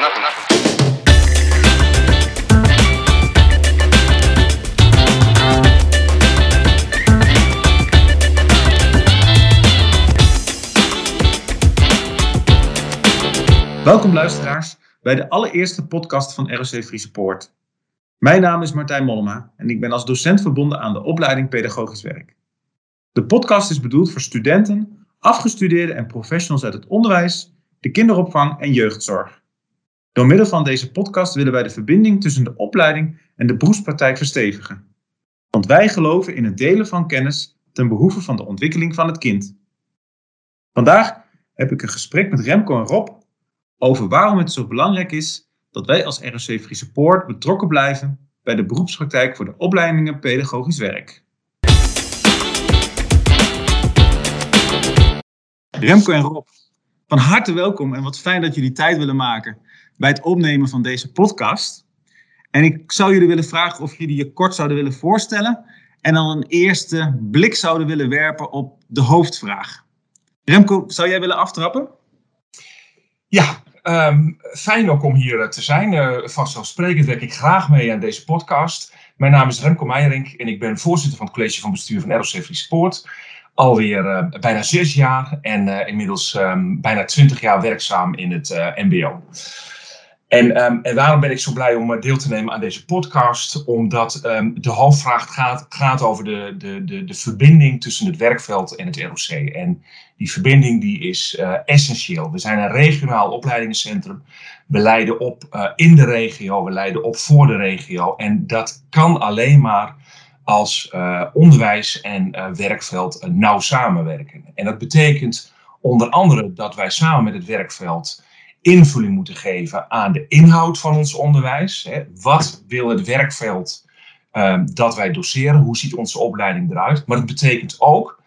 Welkom luisteraars bij de allereerste podcast van ROC Friese Poort. Mijn naam is Martijn Mollema en ik ben als docent verbonden aan de opleiding Pedagogisch Werk. De podcast is bedoeld voor studenten, afgestudeerden en professionals uit het onderwijs, de kinderopvang en jeugdzorg. Door middel van deze podcast willen wij de verbinding tussen de opleiding en de beroepspraktijk verstevigen. Want wij geloven in het delen van kennis ten behoeve van de ontwikkeling van het kind. Vandaag heb ik een gesprek met Remco en Rob over waarom het zo belangrijk is dat wij als ROC Friese Poort betrokken blijven bij de beroepspraktijk voor de opleidingen pedagogisch werk. Remco en Rob, van harte welkom en wat fijn dat jullie tijd willen maken bij het opnemen van deze podcast. En ik zou jullie willen vragen of jullie je kort zouden willen voorstellen en dan een eerste blik zouden willen werpen op de hoofdvraag. Remco, zou jij willen aftrappen? Ja, Um, fijn ook om hier eh, te zijn. Uh, vanzelfsprekend werk ik graag mee aan deze podcast. Mijn naam is Remco Meijerink en ik ben voorzitter van het college van bestuur van ROC Sport. Alweer uh, bijna zes jaar en uh, inmiddels um, bijna twintig jaar werkzaam in het MBO. En, um, en waarom ben ik zo blij om deel te nemen aan deze podcast? Omdat um, de hoofdvraag gaat, gaat over de, de, de, de verbinding tussen het werkveld en het ROC. En die verbinding die is essentieel. We zijn een regionaal opleidingscentrum. We leiden op in de regio, we leiden op voor de regio. En dat kan alleen maar als uh, onderwijs en werkveld nauw samenwerken. En dat betekent onder andere dat wij samen met het werkveld invulling moeten geven aan de inhoud van ons onderwijs. Hè. Wat wil het werkveld uh, dat wij doseren? Hoe ziet onze opleiding eruit? Maar het betekent ook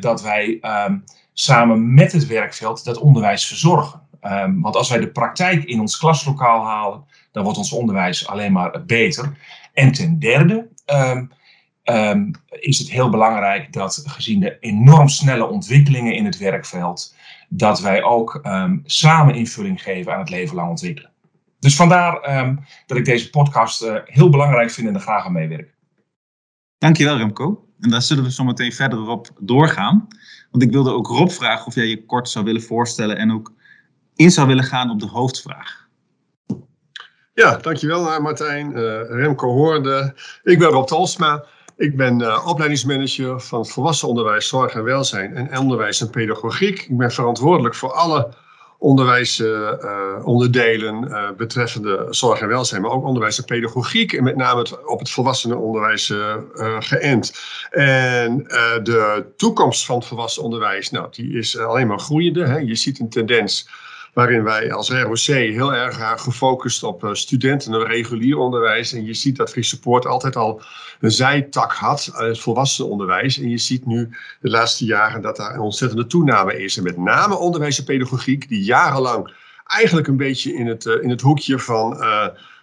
dat wij um, samen met het werkveld dat onderwijs verzorgen. Um, want als wij de praktijk in ons klaslokaal halen, dan wordt ons onderwijs alleen maar beter. En ten derde um, um, is het heel belangrijk dat gezien de enorm snelle ontwikkelingen in het werkveld, dat wij ook um, samen invulling geven aan het leven lang ontwikkelen. Dus vandaar dat ik deze podcast uh, heel belangrijk vind en er graag aan meewerk. Dankjewel Remco. En daar zullen we zo meteen verder op doorgaan. Want ik wilde ook Rob vragen of jij je kort zou willen voorstellen en ook in zou willen gaan op de hoofdvraag. Ja, dankjewel eh, Martijn. Uh, Remco hoorde. Ik ben Rob Talsma. Ik ben uh, opleidingsmanager van volwassen onderwijs, zorg en welzijn en onderwijs en pedagogiek. Ik ben verantwoordelijk voor alle onderwijsonderdelen uh, betreffende zorg en welzijn, maar ook onderwijs en pedagogiek. En met name op het volwassenenonderwijs geënt. En de toekomst van het volwassen onderwijs, nou, die is alleen maar groeiende. Hè. Je ziet een tendens waarin wij als ROC heel erg gefocust op uh, studenten en regulier onderwijs. En je ziet dat Free Support altijd al een zijtak had, uh, het volwassenenonderwijs. En je ziet nu de laatste jaren dat daar een ontzettende toename is. En met name onderwijs en pedagogiek, die jarenlang eigenlijk een beetje in het, uh, in het hoekje van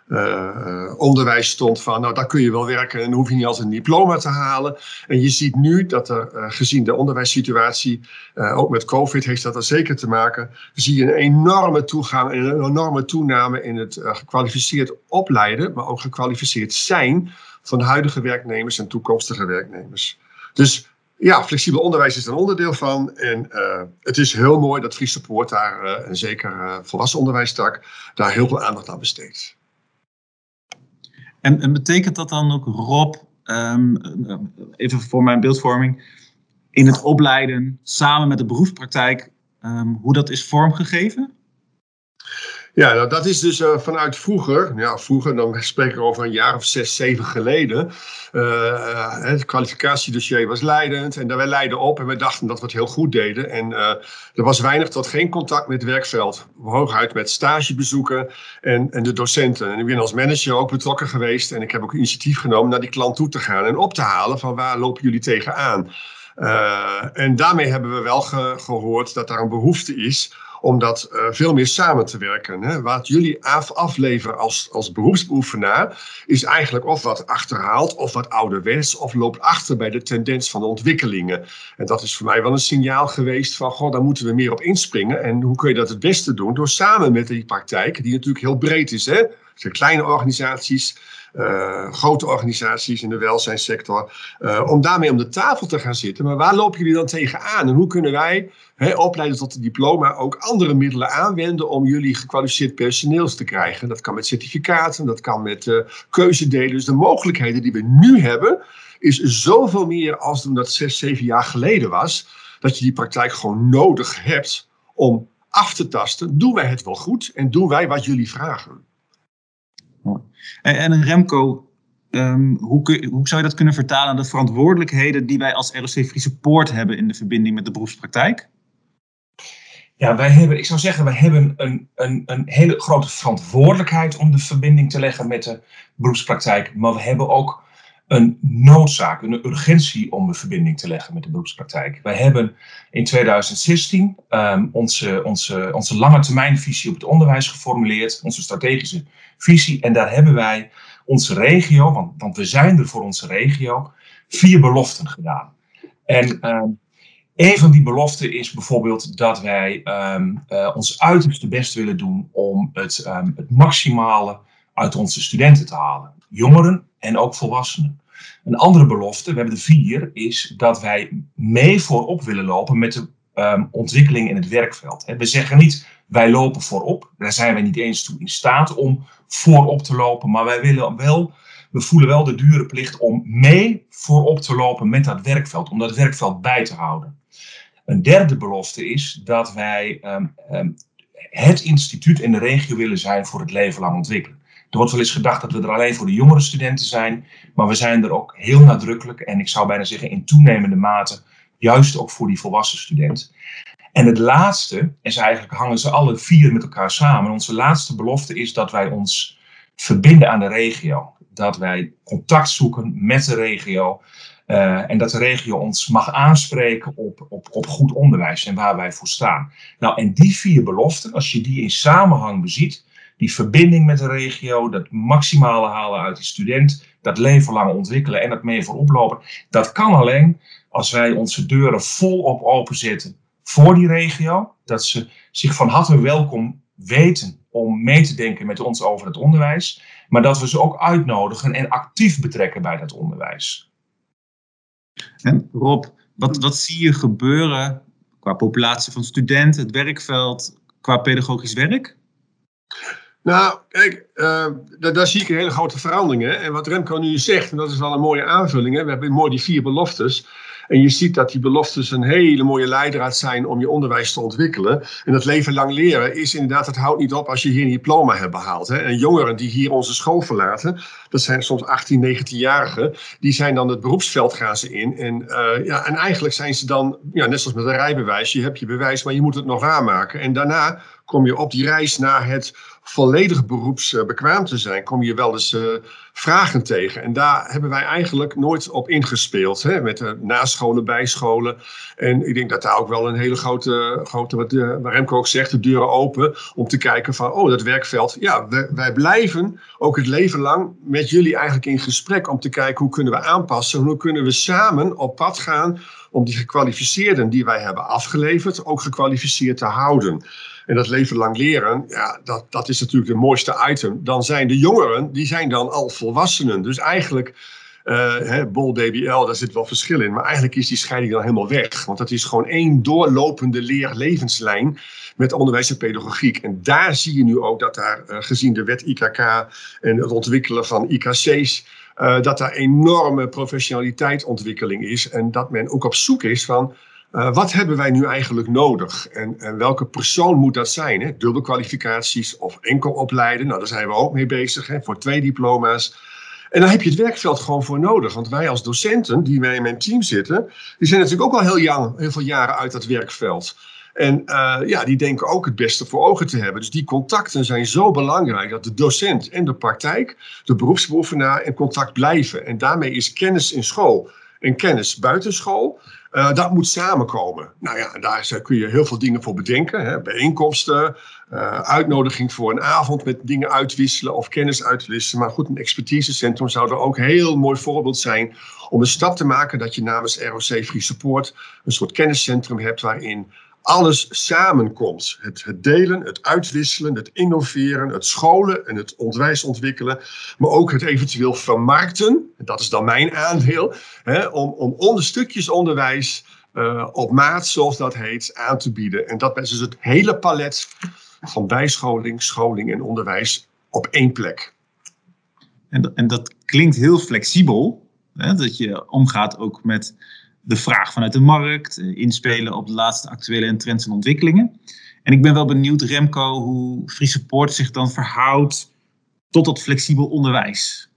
uh, onderwijs stond van, nou daar kun je wel werken en hoef je niet altijd een diploma te halen. En je ziet nu dat er, uh, gezien de onderwijssituatie, ook met COVID heeft dat er zeker te maken, zie je een enorme toegang en een enorme toename in het gekwalificeerd opleiden, maar ook gekwalificeerd zijn van huidige werknemers en toekomstige werknemers. Dus ja, flexibel onderwijs is er een onderdeel van. En het is heel mooi dat Free Support daar, uh, en zeker uh, volwassen onderwijstak, daar heel veel aandacht aan besteedt. En, en, betekent dat dan ook, Rob, um, even voor mijn beeldvorming, in het opleiden samen met de beroepspraktijk, um, hoe dat is vormgegeven? Ja, nou, dat is dus uh, vanuit vroeger, ja, vroeger, dan spreken we over een jaar of zes, zeven geleden. Uh, het kwalificatiedossier was leidend en wij leidden op en we dachten dat we het heel goed deden. En er was weinig tot geen contact met het werkveld. Hooguit met stagebezoeken en, en de docenten. En ik ben als manager ook betrokken geweest en ik heb ook initiatief genomen naar die klant toe te gaan en op te halen van waar lopen jullie tegenaan. Uh, en daarmee hebben we wel ge gehoord dat daar een behoefte is om dat eh, veel meer samen te werken. Hè. Wat jullie af, afleveren als, als beroepsbeoefenaar is eigenlijk of wat achterhaald, of wat ouderwets, of loopt achter bij de tendens van de ontwikkelingen. En dat is voor mij wel een signaal geweest van, goh, daar moeten we meer op inspringen. En hoe kun je dat het beste doen? Door samen met die praktijk, die natuurlijk heel breed is, hè. Zijn kleine organisaties, uh, grote organisaties in de welzijnssector, uh, om daarmee om de tafel te gaan zitten. Maar waar lopen jullie dan tegenaan? En hoe kunnen wij, he, opleiden tot een diploma, ook andere middelen aanwenden om jullie gekwalificeerd personeels te krijgen? Dat kan met certificaten, dat kan met uh, keuzedelen. Dus de mogelijkheden die we nu hebben, is zoveel meer als toen dat zes, zeven jaar geleden was, dat je die praktijk gewoon nodig hebt om af te tasten. Doen wij het wel goed en doen wij wat jullie vragen? En, Remco, um, hoe, hoe zou je dat kunnen vertalen aan de verantwoordelijkheden die wij als ROC Friese Poort hebben in de verbinding met de beroepspraktijk? Ja, wij hebben, ik zou zeggen, wij hebben een, een, een hele grote verantwoordelijkheid om de verbinding te leggen met de beroepspraktijk. Maar we hebben ook een noodzaak, een urgentie om een verbinding te leggen met de beroepspraktijk. Wij hebben in 2016 um, ehm, onze, onze, onze lange termijnvisie op het onderwijs geformuleerd, onze strategische visie. En daar hebben wij onze regio, want, want we zijn er voor onze regio, vier beloften gedaan. En um, een van die beloften is bijvoorbeeld dat wij um, uh, ons uiterste best willen doen om het, het maximale uit onze studenten te halen. Jongeren en ook volwassenen. Een andere belofte, we hebben de vier, is dat wij mee voorop willen lopen met de um, ontwikkeling in het werkveld. We zeggen niet wij lopen voorop, daar zijn wij niet eens toe in staat om voorop te lopen, maar wij willen wel, we voelen wel de dure plicht om mee voorop te lopen met dat werkveld, om dat werkveld bij te houden. Een derde belofte is dat wij um, um, het instituut in de regio willen zijn voor het leven lang ontwikkelen. Er wordt wel eens gedacht dat we er alleen voor de jongere studenten zijn, maar we zijn er ook heel nadrukkelijk en ik zou bijna zeggen in toenemende mate juist ook voor die volwassen student. En het laatste, en eigenlijk hangen ze alle vier met elkaar samen, onze laatste belofte is dat wij ons verbinden aan de regio. Dat wij contact zoeken met de regio. Uh, en dat de regio ons mag aanspreken op, op, op goed onderwijs en waar wij voor staan. Nou, en die vier beloften, als je die in samenhang beziet, die verbinding met de regio, dat maximale halen uit die student, dat leven lang ontwikkelen en dat mee voorop lopen, dat kan alleen als wij onze deuren volop openzetten voor die regio. Dat ze zich van harte welkom weten om mee te denken met ons over het onderwijs. Maar dat we ze ook uitnodigen en actief betrekken bij dat onderwijs. En Rob, wat, wat zie je gebeuren qua populatie van studenten, het werkveld, qua pedagogisch werk? Nou, kijk, uh, daar, zie ik een hele grote verandering. Hè? En wat Remco nu zegt, en dat is wel een mooie aanvulling. Hè? We hebben mooi die vier beloftes. En je ziet dat die beloftes een hele mooie leidraad zijn om je onderwijs te ontwikkelen. En dat leven lang leren is inderdaad, het houdt niet op als je hier een diploma hebt behaald. Hè. En jongeren die hier onze school verlaten, dat zijn soms 18, 19-jarigen, die zijn dan het beroepsveld gaan ze in. En, uh, ja, en eigenlijk zijn ze dan, ja, net zoals met een rijbewijs, je hebt je bewijs, maar je moet het nog aanmaken. En daarna kom je op die reis naar het volledig beroepsbekwaam te zijn, kom je wel eens uh, vragen tegen. En daar hebben wij eigenlijk nooit op ingespeeld. Hè? Met de nascholen, bijscholen. En ik denk dat daar ook wel een hele grote, grote wat, waar Remco ook zegt, de deuren open. Om te kijken van, oh, dat werkveld. Ja, wij, wij blijven ook het leven lang met jullie eigenlijk in gesprek. Om te kijken hoe kunnen we aanpassen. Hoe kunnen we samen op pad gaan om die gekwalificeerden die wij hebben afgeleverd ook gekwalificeerd te houden. En dat leven lang leren, ja, dat, dat is natuurlijk de mooiste item. Dan zijn de jongeren, die zijn dan al volwassenen. Dus eigenlijk, hè, Bol DBL, daar zit wel verschil in. Maar eigenlijk is die scheiding dan helemaal weg. Want dat is gewoon één doorlopende leerlevenslijn met onderwijs en pedagogiek. En daar zie je nu ook dat daar, uh, gezien de wet IKK en het ontwikkelen van IKC's, uh, dat daar enorme professionaliteitsontwikkeling is. En dat men ook op zoek is van uh, wat hebben wij nu eigenlijk nodig? En, en welke persoon moet dat zijn? Hè? Dubbelkwalificaties of enkel opleiden? Nou, daar zijn we ook mee bezig, hè? voor twee diploma's. En dan heb je het werkveld gewoon voor nodig. Want wij als docenten, die wij in mijn team zitten, die zijn natuurlijk ook al heel, jong, heel veel jaren uit dat werkveld. En uh, ja, die denken ook het beste voor ogen te hebben. Dus die contacten zijn zo belangrijk dat de docent en de praktijk, de beroepsbeoefenaar in contact blijven. En daarmee is kennis in school en kennis buitenschool. Uh, dat moet samenkomen. Nou ja, daar kun je heel veel dingen voor bedenken. Hè? Bijeenkomsten, uh, uitnodiging voor een avond met dingen uitwisselen of kennis uitwisselen. Maar goed, een expertisecentrum zou er ook een heel mooi voorbeeld zijn om een stap te maken dat je namens ROC Free Support een soort kenniscentrum hebt waarin alles samenkomt. Het, het, delen, het uitwisselen, het innoveren, het scholen en het onderwijs ontwikkelen. Maar ook het eventueel vermarkten. Dat is dan mijn aandeel. Hè, om, om onder stukjes onderwijs uh, op maat, zoals dat heet, aan te bieden. En dat is dus het hele palet van bijscholing, scholing en onderwijs op één plek. En, en dat klinkt heel flexibel. Hè, dat je omgaat ook met de vraag vanuit de markt, eh, inspelen op de laatste actuele trends en ontwikkelingen. En ik ben wel benieuwd, Remco, hoe Free Support zich dan verhoudt tot dat flexibel onderwijs.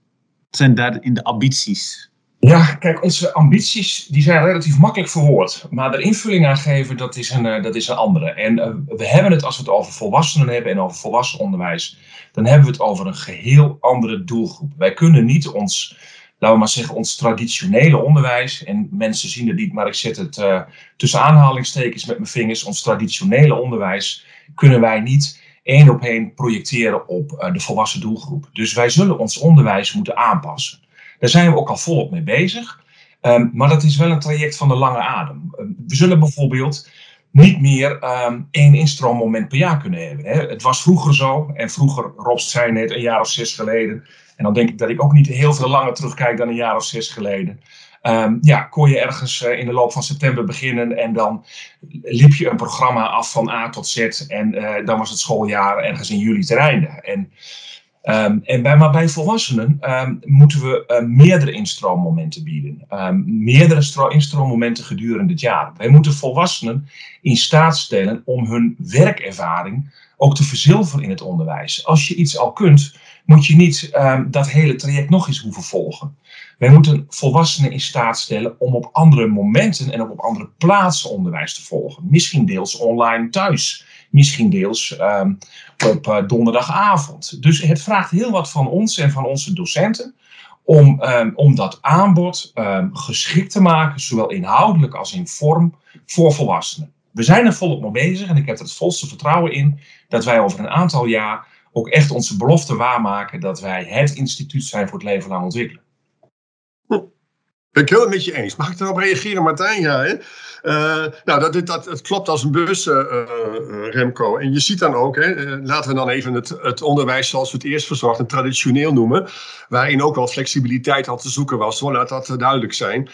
Wat zijn daarin de ambities? Ja, kijk, onze ambities die zijn relatief makkelijk verwoord. Maar de invulling aan geven, dat is een, eh, dat is een andere. En uh, we hebben het, als we het over volwassenen hebben en over volwassen onderwijs, dan hebben we het over een geheel andere doelgroep. Wij kunnen niet ons laten we maar zeggen, ons traditionele onderwijs. En mensen zien het niet, maar ik zet het uh, tussen aanhalingstekens met mijn vingers. Ons traditionele onderwijs kunnen wij niet één op één projecteren op uh, de volwassen doelgroep. Dus wij zullen ons onderwijs moeten aanpassen. Daar zijn we ook al volop mee bezig. Um, maar dat is wel een traject van de lange adem. Um, we zullen bijvoorbeeld niet meer um, één instroommoment per jaar kunnen hebben. Hè. Het was vroeger zo, en vroeger, Robst zei net, een jaar of zes geleden, en dan denk ik dat ik ook niet heel veel langer terugkijk dan een jaar of zes geleden. Um, ja, kon je ergens uh, in de loop van september beginnen en dan liep je een programma af van A tot Z en uh, dan was het schooljaar ergens in juli te einde. En, um, en bij, maar bij volwassenen um, moeten we uh, meerdere instroommomenten bieden. meerdere instroommomenten gedurende het jaar. Wij moeten volwassenen in staat stellen om hun werkervaring ook te verzilveren in het onderwijs. Als je iets al kunt, moet je niet dat hele traject nog eens hoeven volgen. Wij moeten volwassenen in staat stellen om op andere momenten en op andere plaatsen onderwijs te volgen. Misschien deels online thuis, misschien deels op uh, donderdagavond. Dus het vraagt heel wat van ons en van onze docenten om, um, om dat aanbod geschikt te maken, zowel inhoudelijk als in vorm, voor volwassenen. We zijn er volop mee bezig en ik heb er het volste vertrouwen in dat wij over een aantal jaar ook echt onze belofte waarmaken dat wij het instituut zijn voor het leven lang ontwikkelen. Ben ik heel met je eens. Mag ik erop reageren, Martijn? Ja, hè? Uh, nou, dat, dat, dat klopt als een bus, uh, uh, Remco. En je ziet dan ook, hè, laten we dan even het, het onderwijs zoals we het eerst verzorgden, traditioneel noemen. Waarin ook wel flexibiliteit al te zoeken was, hoor, laat dat duidelijk zijn.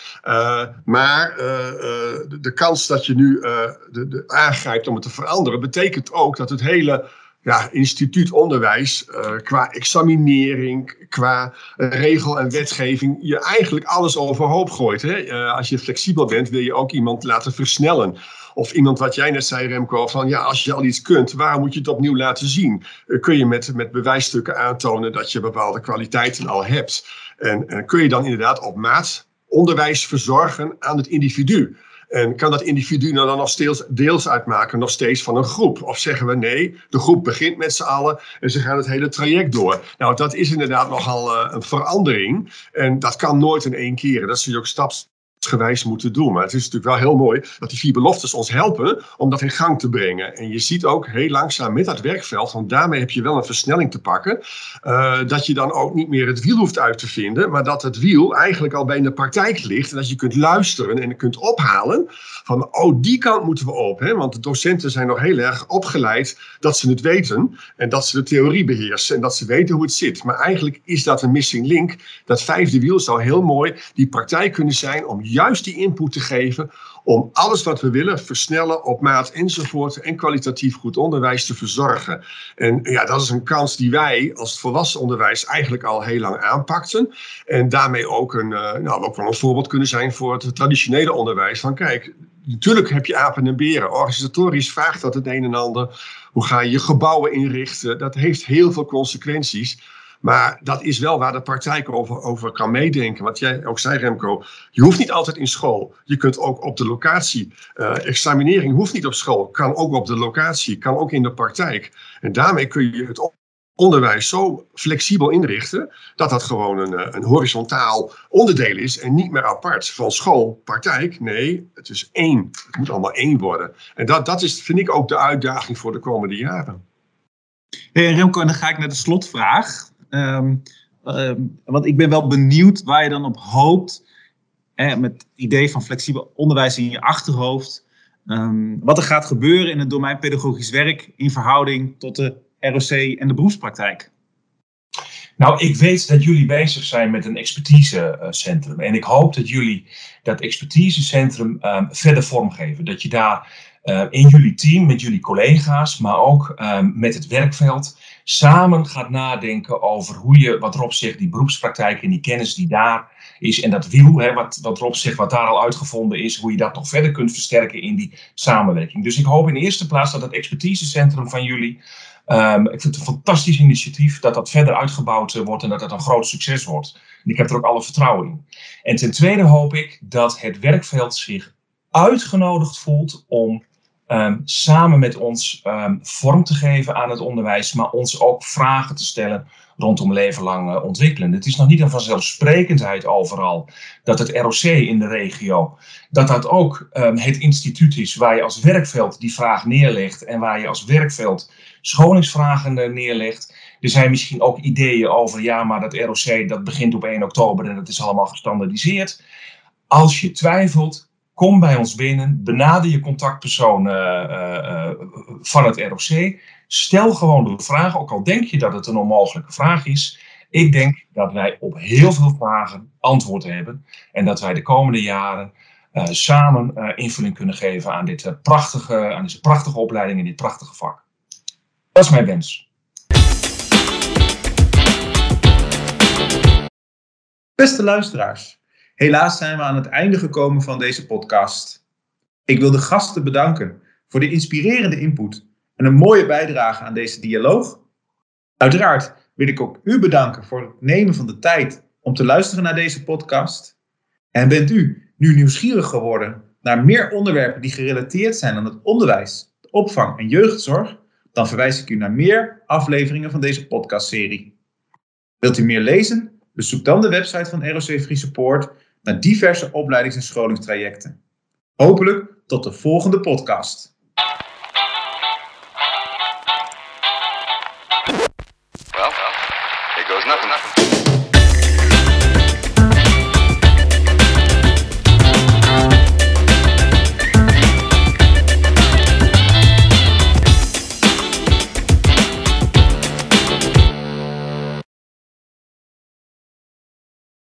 maar de, de, kans dat je nu de, de aangrijpt om het te veranderen, betekent ook dat het hele ja, instituut onderwijs, uh, qua examinering, qua regel en wetgeving, je eigenlijk alles overhoop gooit. Hè? Uh, als je flexibel bent, wil je ook iemand laten versnellen. Of iemand wat jij net zei, Remco, van ja, als je al iets kunt, waar moet je het opnieuw laten zien? kun je met, met bewijsstukken aantonen dat je bepaalde kwaliteiten al hebt? En, en kun je dan inderdaad op maat onderwijs verzorgen aan het individu? En kan dat individu nou dan nog steeds deels uitmaken, nog steeds van een groep? Of zeggen we nee, de groep begint met z'n allen en ze gaan het hele traject door. Nou, dat is inderdaad nogal uh, een verandering. En dat kan nooit in één keer. Dat zul je ook staps gewijs moeten doen. Maar het is natuurlijk wel heel mooi dat die vier beloftes ons helpen om dat in gang te brengen. En je ziet ook heel langzaam met dat werkveld, want daarmee heb je wel een versnelling te pakken, uh, dat je dan ook niet meer het wiel hoeft uit te vinden, maar dat het wiel eigenlijk al bij in de praktijk ligt en dat je kunt luisteren en kunt ophalen van, oh, die kant moeten we op. Hè? Want de docenten zijn nog heel erg opgeleid dat ze het weten en dat ze de theorie beheersen en dat ze weten hoe het zit. Maar eigenlijk is dat een missing link. Dat vijfde wiel zou heel mooi die praktijk kunnen zijn om juist die input te geven om alles wat we willen, versnellen, op maat enzovoort en kwalitatief goed onderwijs te verzorgen. En ja, dat is een kans die wij als volwassen onderwijs eigenlijk al heel lang aanpakten. En daarmee ook, een, uh, nou, ook wel een voorbeeld kunnen zijn voor het traditionele onderwijs. Van kijk, natuurlijk heb je apen en beren. Organisatorisch vraagt dat het een en ander. Hoe ga je je gebouwen inrichten? Dat heeft heel veel consequenties. Maar dat is wel waar de praktijk over, over kan meedenken. Wat jij ook zei, Remco. Je hoeft niet altijd in school. Je kunt ook op de locatie. Uh, examinering hoeft niet op school. Kan ook op de locatie. Kan ook in de praktijk. En daarmee kun je het onderwijs zo flexibel inrichten dat dat gewoon een, eh, een horizontaal onderdeel is en niet meer apart van school, praktijk. Nee, het is één. Het moet allemaal één worden. En dat, dat is, vind ik ook de uitdaging voor de komende jaren. Hey Remco, en dan ga ik naar de slotvraag. Um, want ik ben wel benieuwd waar je dan op hoopt. met het idee van flexibel onderwijs in je achterhoofd. Um, wat er gaat gebeuren in het domein pedagogisch werk in verhouding tot de ROC en de beroepspraktijk? Nou, ik weet dat jullie bezig zijn met een expertisecentrum. En ik hoop dat jullie dat expertisecentrum um, verder vormgeven. Dat je daar in jullie team, met jullie collega's, maar ook um, met het werkveld, samen gaat nadenken over hoe je, wat Rob zegt, die beroepspraktijk en die kennis die daar is. En dat wiel, hè, wat, wat Rob zegt, wat daar al uitgevonden is, hoe je dat nog verder kunt versterken in die samenwerking. Dus ik hoop in de eerste plaats dat het expertisecentrum van jullie Um, ik vind het een fantastisch initiatief dat dat verder uitgebouwd eh, wordt en dat het een groot succes wordt. En ik heb er ook alle vertrouwen in. En ten tweede hoop ik dat het werkveld zich uitgenodigd voelt om um, samen met ons um, vorm te geven aan het onderwijs, maar ons ook vragen te stellen rondom leven lang ontwikkelen. Het is nog niet een vanzelfsprekendheid overal dat het ROC in de regio, dat dat ook um, het instituut is waar je als werkveld die vraag neerlegt en waar je als werkveld scholingsvragen neerlegt. Er zijn misschien ook ideeën over, ja, maar dat ROC dat begint op 1 oktober en dat is allemaal gestandardiseerd. Als je twijfelt, kom bij ons binnen, benader je contactpersoon uh, uh, van het ROC. Stel gewoon de vraag, ook al denk je dat het een onmogelijke vraag is. Ik denk dat wij op heel veel vragen antwoord hebben en dat wij de komende jaren samen invulling kunnen geven aan, dit, prachtige, aan deze prachtige opleiding in dit prachtige vak. Dat is mijn wens. Beste luisteraars, helaas zijn we aan het einde gekomen van deze podcast. Ik wil de gasten bedanken voor de inspirerende input en een mooie bijdrage aan deze dialoog. Uiteraard wil ik ook u bedanken voor het nemen van de tijd om te luisteren naar deze podcast. En bent u nu nieuwsgierig geworden naar meer onderwerpen die gerelateerd zijn aan het onderwijs, de opvang en jeugdzorg? Dan verwijs ik u naar meer afleveringen van deze podcastserie. Wilt u meer lezen? Bezoek dan de website van ROC Free Support naar diverse opleidings- en scholingstrajecten. Hopelijk tot de volgende podcast.